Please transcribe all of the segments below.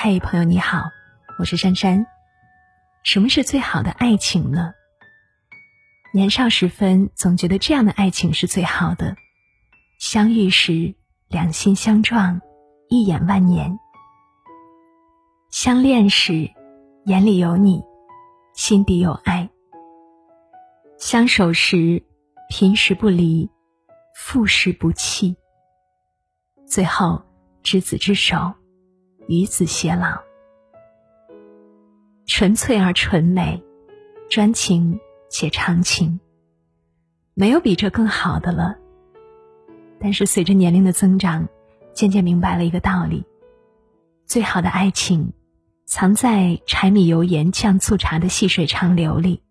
嘿，朋友你好，我是珊珊。什么是最好的爱情呢？年少时分，总觉得这样的爱情是最好的：相遇时两心相撞，一眼万年；相恋时眼里有你，心底有爱；相守时平时不离，复时不弃；最后执子之手。与子偕老，纯粹而纯美，专情且长情。没有比这更好的了。但是随着年龄的增长，渐渐明白了一个道理：最好的爱情，藏在柴米油盐酱醋茶的细水长流里。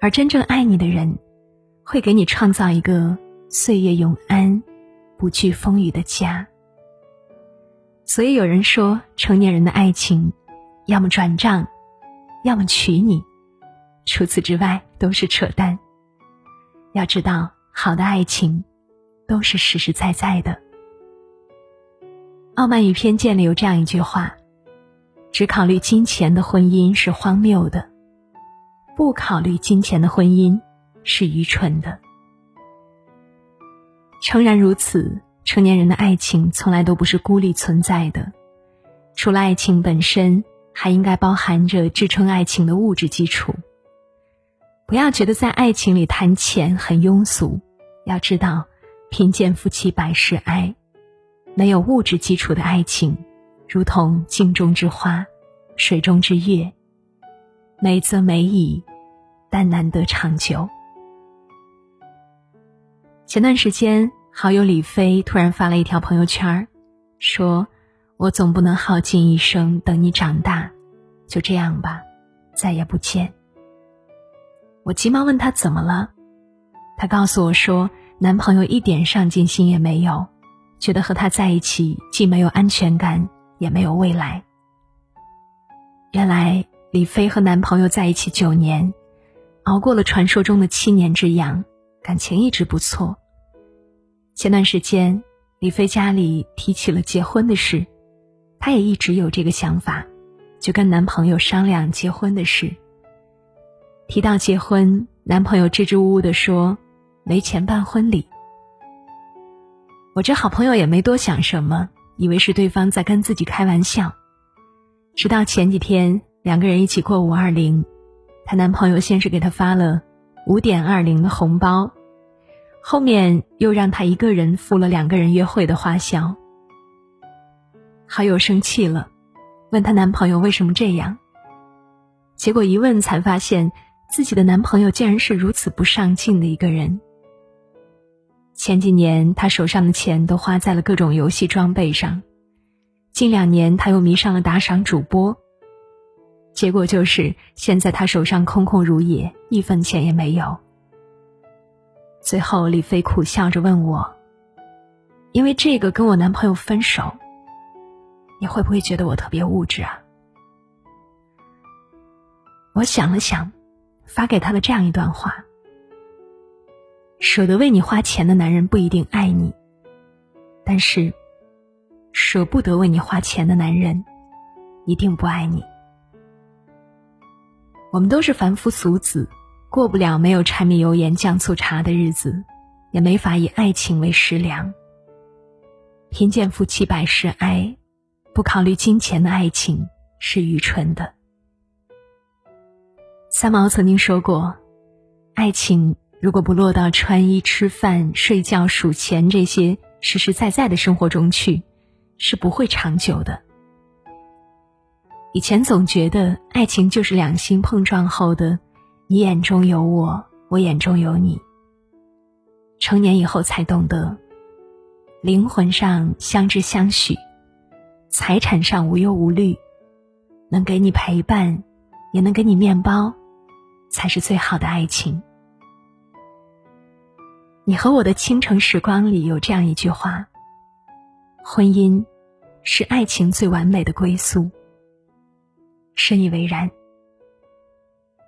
而真正爱你的人，会给你创造一个岁月永安、不惧风雨的家。所以有人说，成年人的爱情，要么转账，要么娶你，除此之外都是扯淡。要知道，好的爱情，都是实实在在的。《傲慢与偏见》里有这样一句话：只考虑金钱的婚姻是荒谬的，不考虑金钱的婚姻是愚蠢的。诚然如此。成年人的爱情从来都不是孤立存在的，除了爱情本身，还应该包含着支撑爱情的物质基础。不要觉得在爱情里谈钱很庸俗，要知道，贫贱夫妻百事哀，没有物质基础的爱情，如同镜中之花，水中之月，美则美矣，但难得长久。前段时间。好友李飞突然发了一条朋友圈说：“我总不能耗尽一生等你长大，就这样吧，再也不见。”我急忙问他怎么了，他告诉我说：“男朋友一点上进心也没有，觉得和他在一起既没有安全感，也没有未来。”原来李飞和男朋友在一起九年，熬过了传说中的七年之痒，感情一直不错。前段时间，李飞家里提起了结婚的事，她也一直有这个想法，就跟男朋友商量结婚的事。提到结婚，男朋友支支吾吾的说：“没钱办婚礼。”我这好朋友也没多想什么，以为是对方在跟自己开玩笑。直到前几天，两个人一起过五二零，她男朋友先是给她发了五点二零的红包。后面又让她一个人付了两个人约会的花销，好友生气了，问她男朋友为什么这样。结果一问才发现，自己的男朋友竟然是如此不上进的一个人。前几年他手上的钱都花在了各种游戏装备上，近两年他又迷上了打赏主播，结果就是现在他手上空空如也，一分钱也没有。最后，李飞苦笑着问我：“因为这个跟我男朋友分手，你会不会觉得我特别物质啊？”我想了想，发给他的这样一段话：“舍得为你花钱的男人不一定爱你，但是舍不得为你花钱的男人，一定不爱你。我们都是凡夫俗子。”过不了没有柴米油盐酱醋茶的日子，也没法以爱情为食粮。贫贱夫妻百事哀，不考虑金钱的爱情是愚蠢的。三毛曾经说过，爱情如果不落到穿衣、吃饭、睡觉、数钱这些实实在在的生活中去，是不会长久的。以前总觉得爱情就是两心碰撞后的。你眼中有我，我眼中有你。成年以后才懂得，灵魂上相知相许，财产上无忧无虑，能给你陪伴，也能给你面包，才是最好的爱情。你和我的倾城时光里有这样一句话：婚姻是爱情最完美的归宿。深以为然。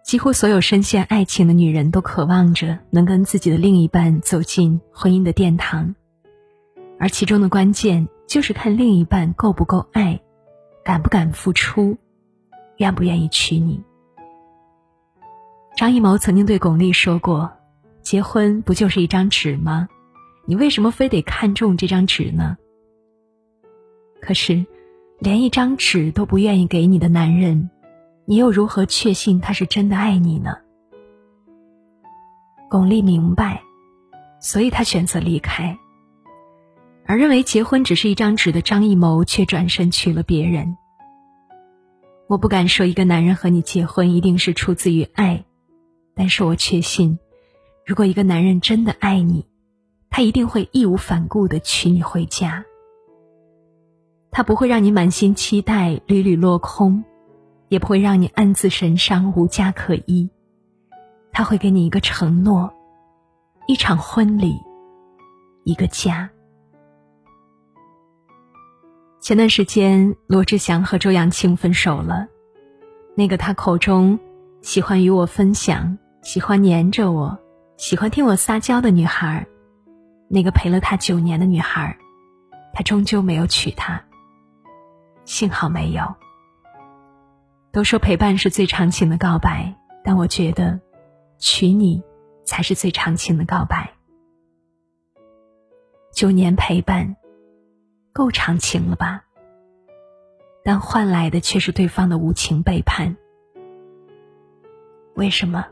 几乎所有深陷爱情的女人都渴望着能跟自己的另一半走进婚姻的殿堂，而其中的关键就是看另一半够不够爱，敢不敢付出，愿不愿意娶你。张艺谋曾经对巩俐说过：“结婚不就是一张纸吗？你为什么非得看中这张纸呢？”可是，连一张纸都不愿意给你的男人，你又如何确信他是真的爱你呢？巩俐明白，所以她选择离开。而认为结婚只是一张纸的张艺谋，却转身娶了别人。我不敢说一个男人和你结婚一定是出自于爱，但是我确信，如果一个男人真的爱你，他一定会义无反顾的娶你回家。他不会让你满心期待屡屡落空，也不会让你暗自神伤无家可依。他会给你一个承诺，一场婚礼，一个家。前段时间，罗志祥和周扬青分手了。那个他口中喜欢与我分享、喜欢黏着我、喜欢听我撒娇的女孩，那个陪了他九年的女孩，他终究没有娶她。幸好没有。都说陪伴是最长情的告白，但我觉得，娶你才是最长情的告白。九年陪伴，够长情了吧？但换来的却是对方的无情背叛。为什么？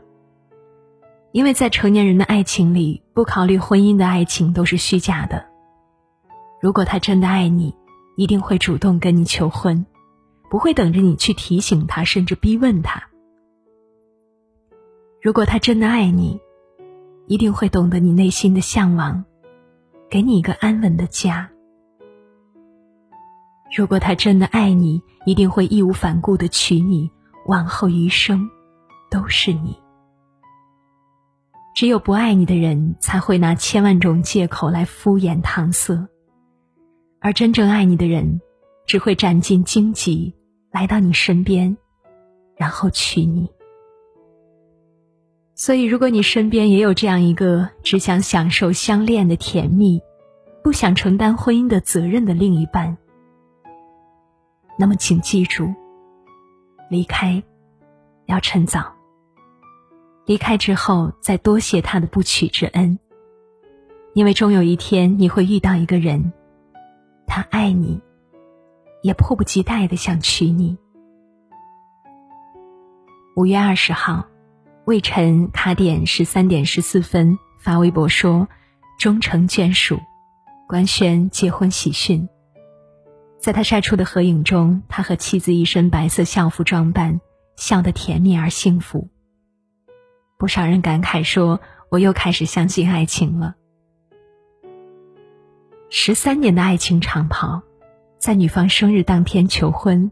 因为在成年人的爱情里，不考虑婚姻的爱情都是虚假的。如果他真的爱你。一定会主动跟你求婚，不会等着你去提醒他，甚至逼问他。如果他真的爱你，一定会懂得你内心的向往，给你一个安稳的家。如果他真的爱你，一定会义无反顾的娶你，往后余生都是你。只有不爱你的人，才会拿千万种借口来敷衍搪塞。而真正爱你的人，只会斩尽荆棘来到你身边，然后娶你。所以，如果你身边也有这样一个只想享受相恋的甜蜜，不想承担婚姻的责任的另一半，那么请记住，离开要趁早。离开之后，再多谢他的不娶之恩，因为终有一天你会遇到一个人。他爱你，也迫不及待的想娶你。五月二十号，魏晨卡点十三点十四分发微博说：“终成眷属，官宣结婚喜讯。”在他晒出的合影中，他和妻子一身白色校服装扮，笑得甜蜜而幸福。不少人感慨说：“我又开始相信爱情了。”十三年的爱情长跑，在女方生日当天求婚，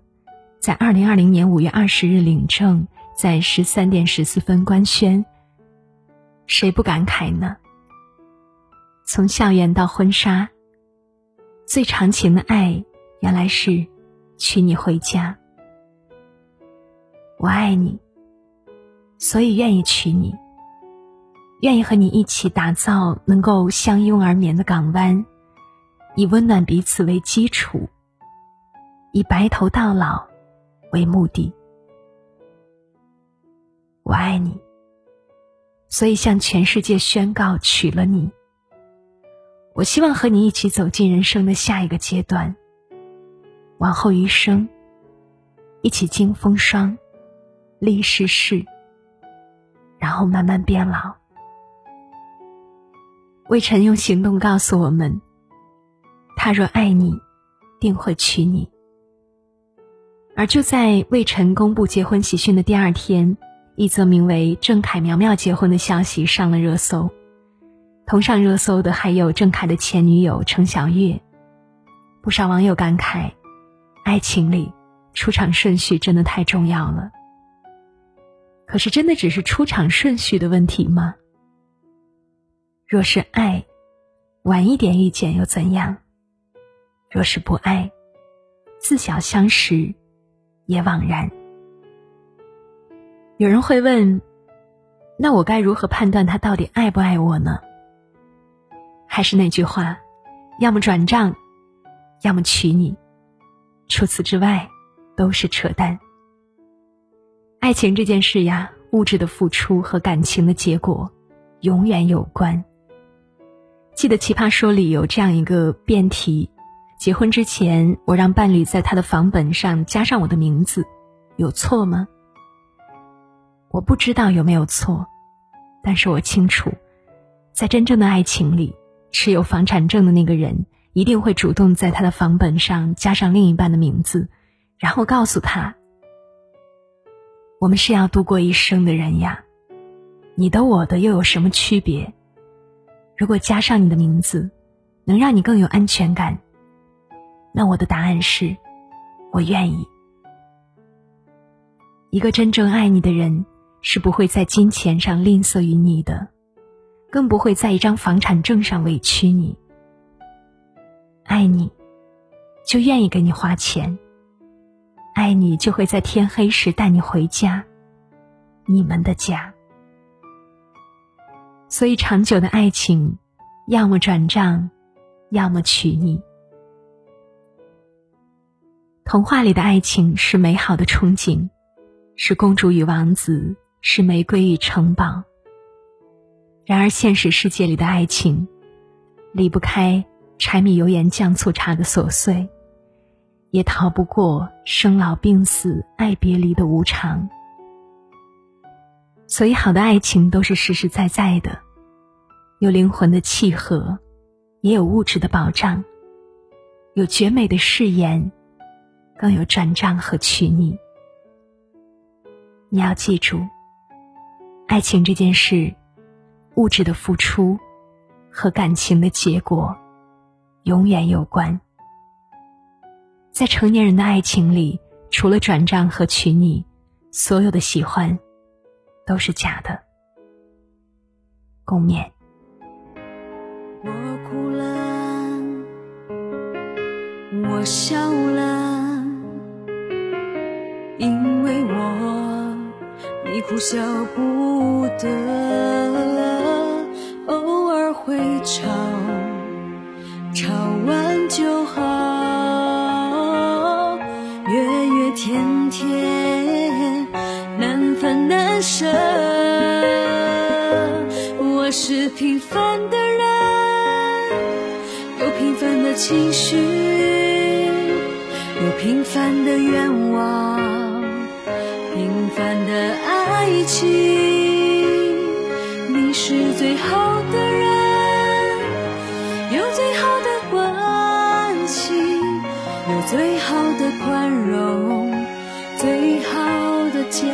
在二零二零年五月二十日领证，在十三点十四分官宣。谁不感慨呢？从校园到婚纱，最长情的爱，原来是娶你回家。我爱你，所以愿意娶你，愿意和你一起打造能够相拥而眠的港湾。以温暖彼此为基础，以白头到老为目的。我爱你，所以向全世界宣告娶了你。我希望和你一起走进人生的下一个阶段，往后余生，一起经风霜，历世事，然后慢慢变老。魏晨用行动告诉我们。他若爱你，定会娶你。而就在魏晨公布结婚喜讯的第二天，一则名为“郑恺苗苗结婚”的消息上了热搜。同上热搜的还有郑恺的前女友程小月。不少网友感慨：爱情里出场顺序真的太重要了。可是，真的只是出场顺序的问题吗？若是爱，晚一点遇见又怎样？若是不爱，自小相识，也枉然。有人会问：那我该如何判断他到底爱不爱我呢？还是那句话，要么转账，要么娶你。除此之外，都是扯淡。爱情这件事呀，物质的付出和感情的结果，永远有关。记得《奇葩说》里有这样一个辩题：结婚之前，我让伴侣在他的房本上加上我的名字，有错吗？我不知道有没有错，但是我清楚，在真正的爱情里，持有房产证的那个人一定会主动在他的房本上加上另一半的名字，然后告诉他：“我们是要度过一生的人呀，你的我的又有什么区别？”如果加上你的名字，能让你更有安全感，那我的答案是，我愿意。一个真正爱你的人，是不会在金钱上吝啬于你的，更不会在一张房产证上委屈你。爱你，就愿意给你花钱。爱你，就会在天黑时带你回家，你们的家。所以，长久的爱情，要么转账，要么娶你。童话里的爱情是美好的憧憬，是公主与王子，是玫瑰与城堡。然而，现实世界里的爱情，离不开柴米油盐酱醋茶的琐碎，也逃不过生老病死、爱别离的无常。所以，好的爱情都是实实在在的，有灵魂的契合，也有物质的保障，有绝美的誓言，更有转账和娶你。你要记住，爱情这件事，物质的付出和感情的结果，永远有关。在成年人的爱情里，除了转账和娶你，所有的喜欢。都是假的。共勉。我哭了，我笑了，因为我你哭笑不得，偶尔会吵，吵完就好，月月天天难分难舍。我是平凡的人，有平凡的情绪，有平凡的愿望，般的爱情你是最好的人有最好的关心有最好的宽容最好的结